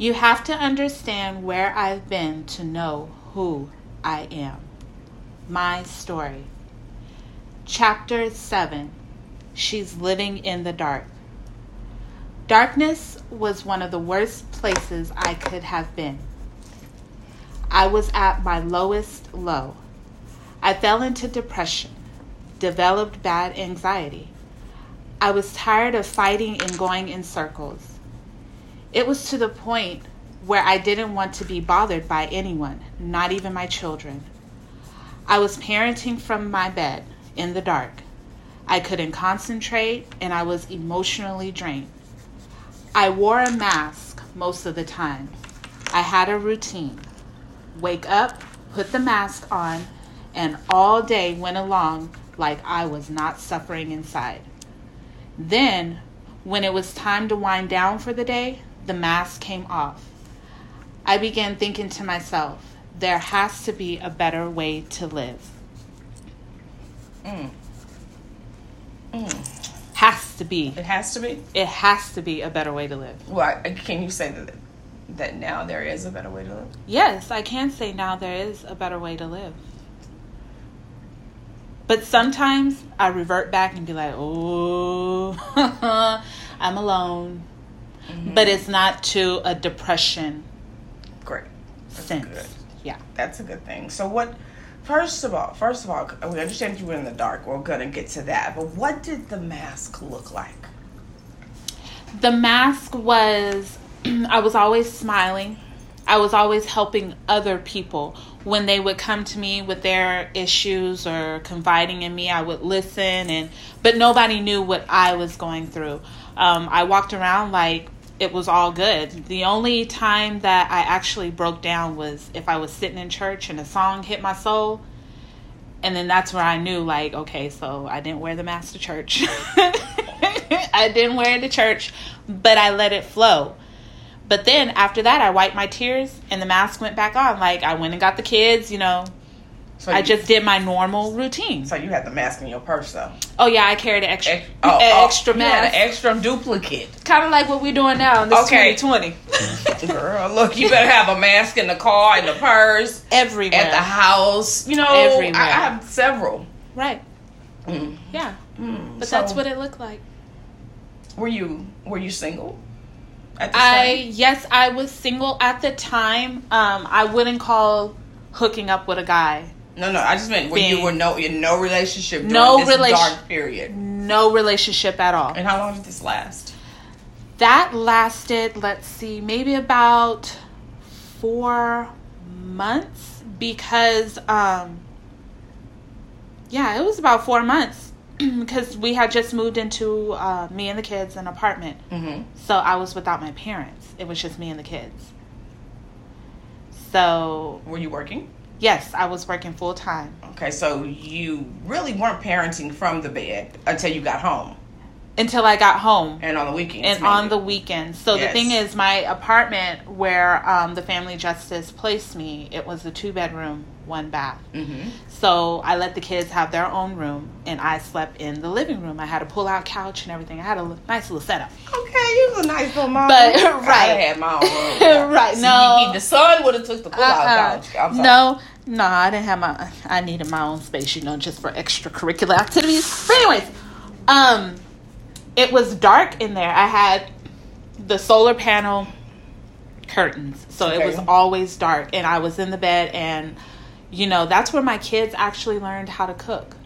You have to understand where I've been to know who I am. My story. Chapter 7 She's Living in the Dark. Darkness was one of the worst places I could have been. I was at my lowest low. I fell into depression, developed bad anxiety. I was tired of fighting and going in circles. It was to the point where I didn't want to be bothered by anyone, not even my children. I was parenting from my bed in the dark. I couldn't concentrate and I was emotionally drained. I wore a mask most of the time. I had a routine wake up, put the mask on, and all day went along like I was not suffering inside. Then, when it was time to wind down for the day, the mask came off. I began thinking to myself, there has to be a better way to live. Mm. Mm. Has to be. It has to be. It has to be a better way to live. Well, can you say that that now there is a better way to live? Yes, I can say now there is a better way to live. But sometimes I revert back and be like, "Oh, I'm alone." Mm-hmm. But it's not to a depression. Great. That's sense. good. Yeah. That's a good thing. So what First of all, first of all, we understand you were in the dark. We're gonna get to that. But what did the mask look like? The mask was I was always smiling. I was always helping other people when they would come to me with their issues or confiding in me. I would listen, and but nobody knew what I was going through. Um, I walked around like it was all good. The only time that I actually broke down was if I was sitting in church and a song hit my soul. And then that's where I knew, like, okay, so I didn't wear the mask to church. I didn't wear it to church, but I let it flow. But then after that, I wiped my tears and the mask went back on. Like, I went and got the kids, you know, so I you, just did my normal routine. So you had the mask in your purse, though. Oh yeah, I carried an extra, Ex- oh, oh, extra mask, an extra duplicate. Kind of like what we're doing now in this okay. 2020. Girl, look, you better have a mask in the car, in the purse, everywhere, at the house. You know, everywhere. I, I have several. Right. Mm. Yeah. Mm. But so, that's what it looked like. Were you Were you single? I time? yes, I was single at the time. Um, I wouldn't call hooking up with a guy no, no. I just meant when you were no in no relationship during no this rela- dark period. No relationship at all. And how long did this last? That lasted, let's see, maybe about four months because, um, yeah, it was about four months because we had just moved into uh, me and the kids an apartment. Mm-hmm. So I was without my parents. It was just me and the kids. So. Were you working? Yes, I was working full time. Okay, so you really weren't parenting from the bed until you got home. Until I got home. And on the weekends. And maybe. on the weekends. So yes. the thing is, my apartment where um, the family justice placed me, it was a two bedroom, one bath. Mm-hmm. So I let the kids have their own room, and I slept in the living room. I had a pull out couch and everything. I had a nice little setup. Okay, you was a nice little mom. But right, I had my own room. right, no, he, the son would have took the pull out uh-uh. couch. No, no, I didn't have my. I needed my own space, you know, just for extracurricular activities. But anyways, um, it was dark in there. I had the solar panel curtains, so okay. it was always dark, and I was in the bed and you know that's where my kids actually learned how to cook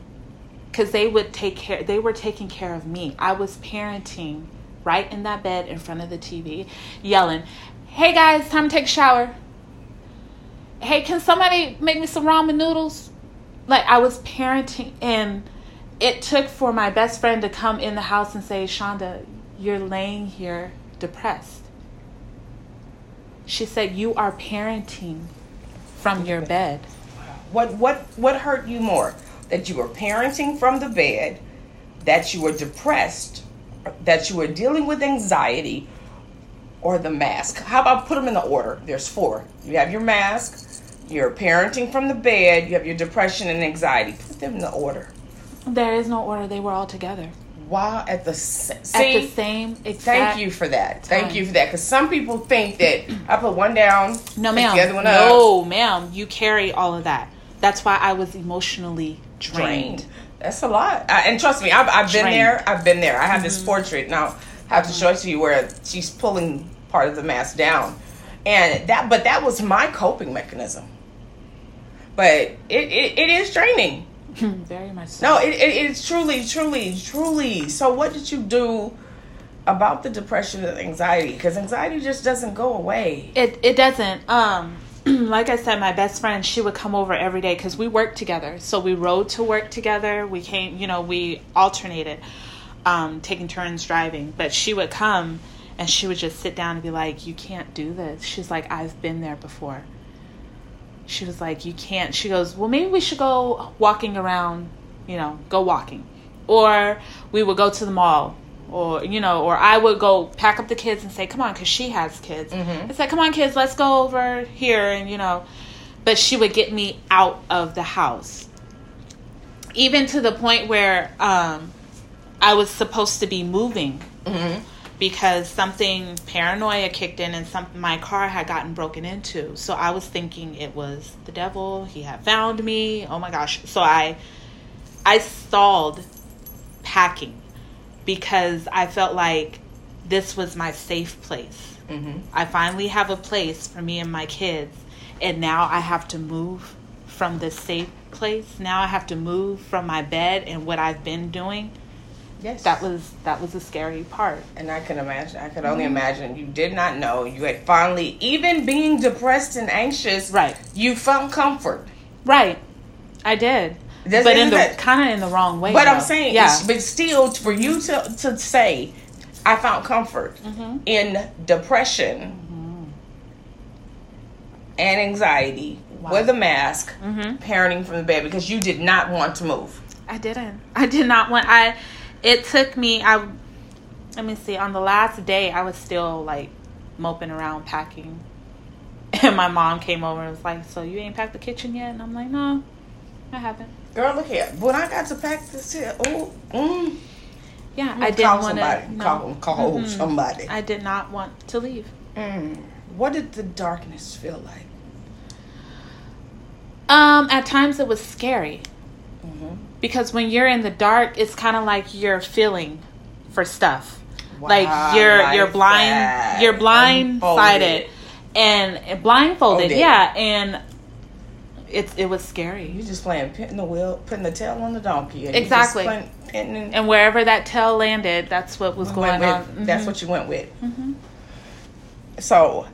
because they would take care they were taking care of me i was parenting right in that bed in front of the tv yelling hey guys time to take a shower hey can somebody make me some ramen noodles like i was parenting and it took for my best friend to come in the house and say shonda you're laying here depressed she said you are parenting from your bed what what what hurt you more? That you were parenting from the bed, that you were depressed, that you were dealing with anxiety, or the mask? How about put them in the order? There's four. You have your mask, you're parenting from the bed, you have your depression and anxiety. Put them in the order. There is no order. They were all together. Wow, at the sa- at the same exact. thank you for that. Thank time. you for that. Because some people think that I put one down, No, ma'am. the other one up, No, ma'am. You carry all of that. That's why I was emotionally drained. drained. That's a lot. I, and trust me, I've, I've been Drained. there. I've been there. I have Mm-hmm. this portrait now. I have to show it to you where she's pulling part of the mask down, and that. But that was my coping mechanism. But it, it, it is draining. Very much so. No, it, it, it's truly, truly, truly. So, what did you do about the depression and anxiety? Because anxiety just doesn't go away. It it doesn't. Um, like I said, my best friend, she would come over every day because we worked together. So we rode to work together. We came, you know, we alternated, um, taking turns driving. But she would come and she would just sit down and be like, "You can't do this." She's like, "I've been there before." She was like, "You can't." She goes, "Well, maybe we should go walking around, you know, go walking, or we would go to the mall." Or you know, or I would go pack up the kids and say, "Come on," because she has kids. Mhm. I said, "Come on, kids, let's go over here," and you know, but she would get me out of the house, even to the point where um, I was supposed to be moving Mm-hmm. Because something paranoia kicked in and some my car had gotten broken into. So I was thinking it was the devil. He had found me. Oh my gosh. So I I stalled packing because I felt like this was my safe place. Mm-hmm. I finally have a place for me and my kids, and now I have to move from this safe place. Now I have to move from my bed and what I've been doing. Yes. That was that was a scary part. And I can imagine. I could only imagine. You did not know. You had finally, even being depressed and anxious, Right. You found comfort. Right. I did. Doesn't- but in the kind of in the wrong way. But I'm saying, yeah. but still, for you to to say, I found comfort Mm-hmm. in depression and anxiety Wow. with a mask, Mhm. parenting from the bed because you did not want to move. I didn't. I did not want. I. It took me. I. Let me see. On the last day, I was still like moping around packing, and my mom came over and was like, "So you ain't packed the kitchen yet?" And I'm like, "No, I haven't." Girl, look here. When I got to pack this here, oh, mm, Yeah, I didn't want to. Call, call Mm-mm. somebody. I did not want to leave. Mm. What did the darkness feel like? Um, at times it was scary. Mm-hmm. Because when you're in the dark it's kind of like you're feeling for stuff Wow, like you're you're blind you're blindsided Unfolded. and blindfolded Folded. yeah and it's it was scary You're just playing pin the wheel, putting the tail on the donkey. And Exactly. Playing, and, and wherever that tail landed that's what was going with- on That's Mhm. what you went with. Mhm. So,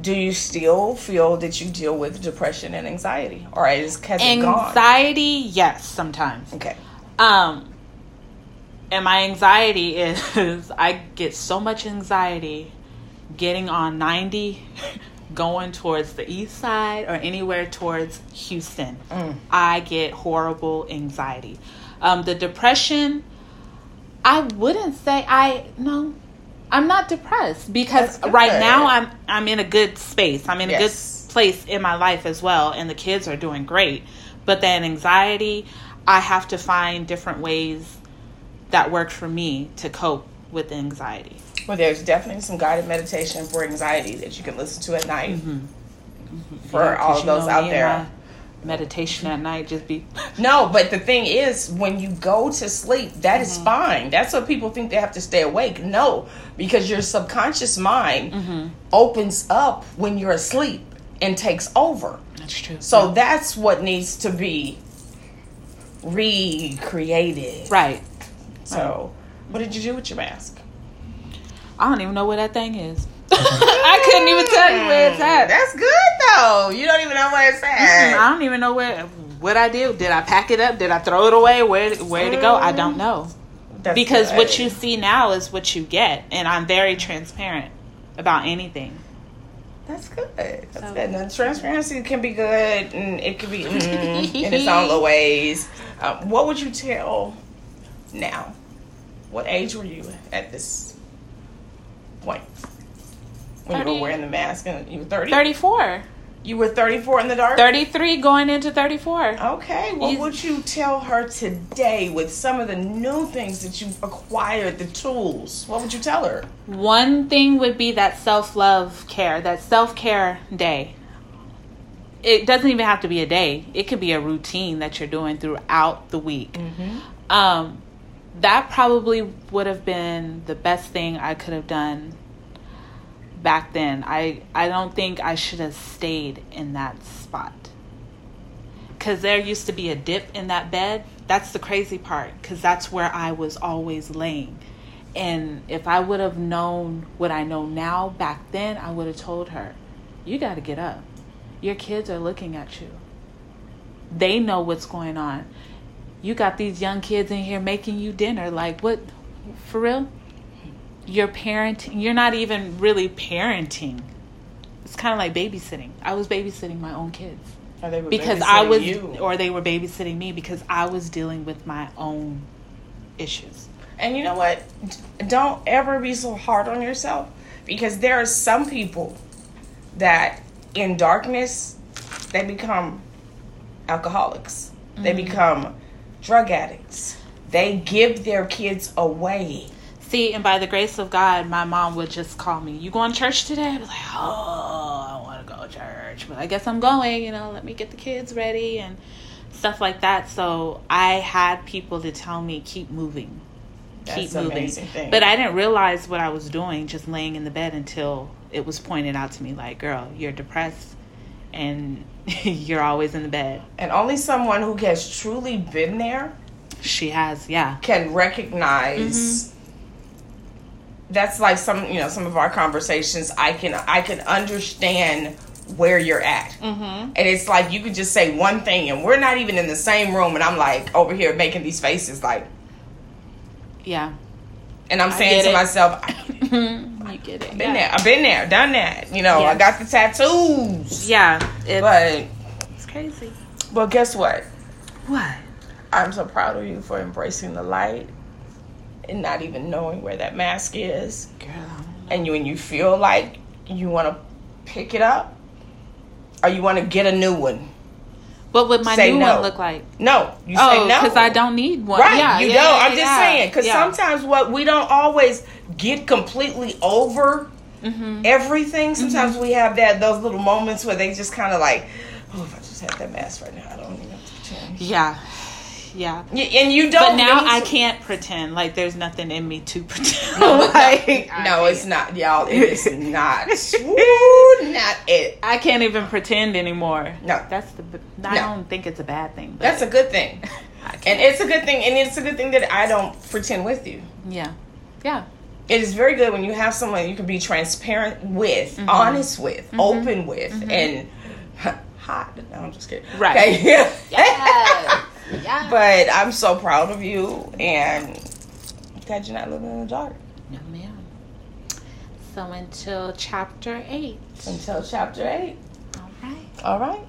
do you still feel that you deal with depression and anxiety, or is has it gone? anxiety yes sometimes Okay. Um, and my anxiety is I get so much anxiety getting on 90, going towards the east side or anywhere towards Houston. Mm. I get horrible anxiety. Um, the depression, I wouldn't say I no. I'm not depressed because right now I'm I'm in a good space. I'm in a Yes. good place in my life as well and the kids are doing great. But then anxiety, I have to find different ways that work for me to cope with anxiety. Well, there's definitely some guided meditation for anxiety that you can listen to at night. Mm-hmm. For Yeah, all of those out there. Meditation at night just be No, but the thing is, when you go to sleep, that is Mm-hmm. fine. That's what people think they have to stay awake. No, because your subconscious mind Mm-hmm. opens up when you're asleep and takes over. That's true. So that's what needs to be recreated. right. So, what did you do with your mask? I don't even know where that thing is. I couldn't even tell you where it's at. That's good though. You don't even know where it's at. I don't even know where what I did. Did I pack it up? Did I throw it away? Where where to go? I don't know. That's Because good. what you see now is what you get, and I'm very transparent about anything. That's good. That's So- good. Now, transparency can be good, and it can be mm, in its own little ways. Um, what would you tell now? What age were you at this point when you were wearing the mask? And you were thirty. 34. You were 34 in the dark? 33 going into 34. Okay, what You- would you tell her today with some of the new things that you've acquired, the tools? What would you tell her? One thing would be that self love care, that self care day. It doesn't even have to be a day, it could be a routine that you're doing throughout the week. Um, that probably would have been the best thing I could have done back then. I, I don't think I should have stayed in that spot. Because there used to be a dip in that bed. That's the crazy part, because that's where I was always laying. And if I would have known what I know now back then, I would have told her, You got to get up. Your kids are looking at you. They know what's going on. You got these young kids in here making you dinner. Like, what? For real? You're parenting. You're not even really parenting. It's kind of like babysitting. I was babysitting my own kids Or they were because I was, you. or they were babysitting me because I was dealing with my own issues. And you know what? Don't ever be so hard on yourself because there are some people that in darkness they become alcoholics. They mm-hmm. become drug addicts. They give their kids away. See, and by the grace of God, my mom would just call me. You going to church today? I was like, oh, I want to go to church, but I guess I'm going. You know, let me get the kids ready and stuff like that. So I had people to tell me keep moving, keep That's an moving. thing. But I didn't realize what I was doing, just laying in the bed until it was pointed out to me, like, girl, you're depressed, and you're always in the bed. And only someone who has truly been there She has, yeah, can recognize mm-hmm. That's like some you know some of our conversations i can i can understand where you're at mm-hmm. and it's like you could just say one thing and we're not even in the same room and i'm like over here making these faces like yeah. and i'm saying to it. myself you get it. been yeah. there i've been there done that you know i got the tattoos Yeah, it's, but it's crazy. but guess what What? i'm so proud of you for embracing the light and not even knowing where that mask is Girl. and you when you feel like you want to pick it up or you want to get a new one What would my Say new no. one look like? no you Oh, say no because I don't need one. right Yeah, you yeah, don't i'm yeah, just saying because yeah. sometimes what we don't always get completely over Mhm. everything sometimes we have that those little moments where they just kind of like oh if i just had that mask right now i don't even have to change. Yeah, yeah. Y- and you don't But now I to- can't pretend. Like there's nothing in me to pretend. no, it's like, not, no it's can't. y'all it is not Woo, not it I can't even pretend anymore. No. that's the. I No. don't think it's a bad thing. But that's a good thing and it's a good thing and it's a good thing that i don't pretend with you yeah, yeah, it is very good when you have someone you can be transparent with, Mm-hmm. honest with, open with, and hot. No, I'm just kidding. Right. Okay. yes, yeah. but I'm so proud of you and glad you're not living in the dark no, ma'am. So until chapter eight. until chapter eight. All right. All right.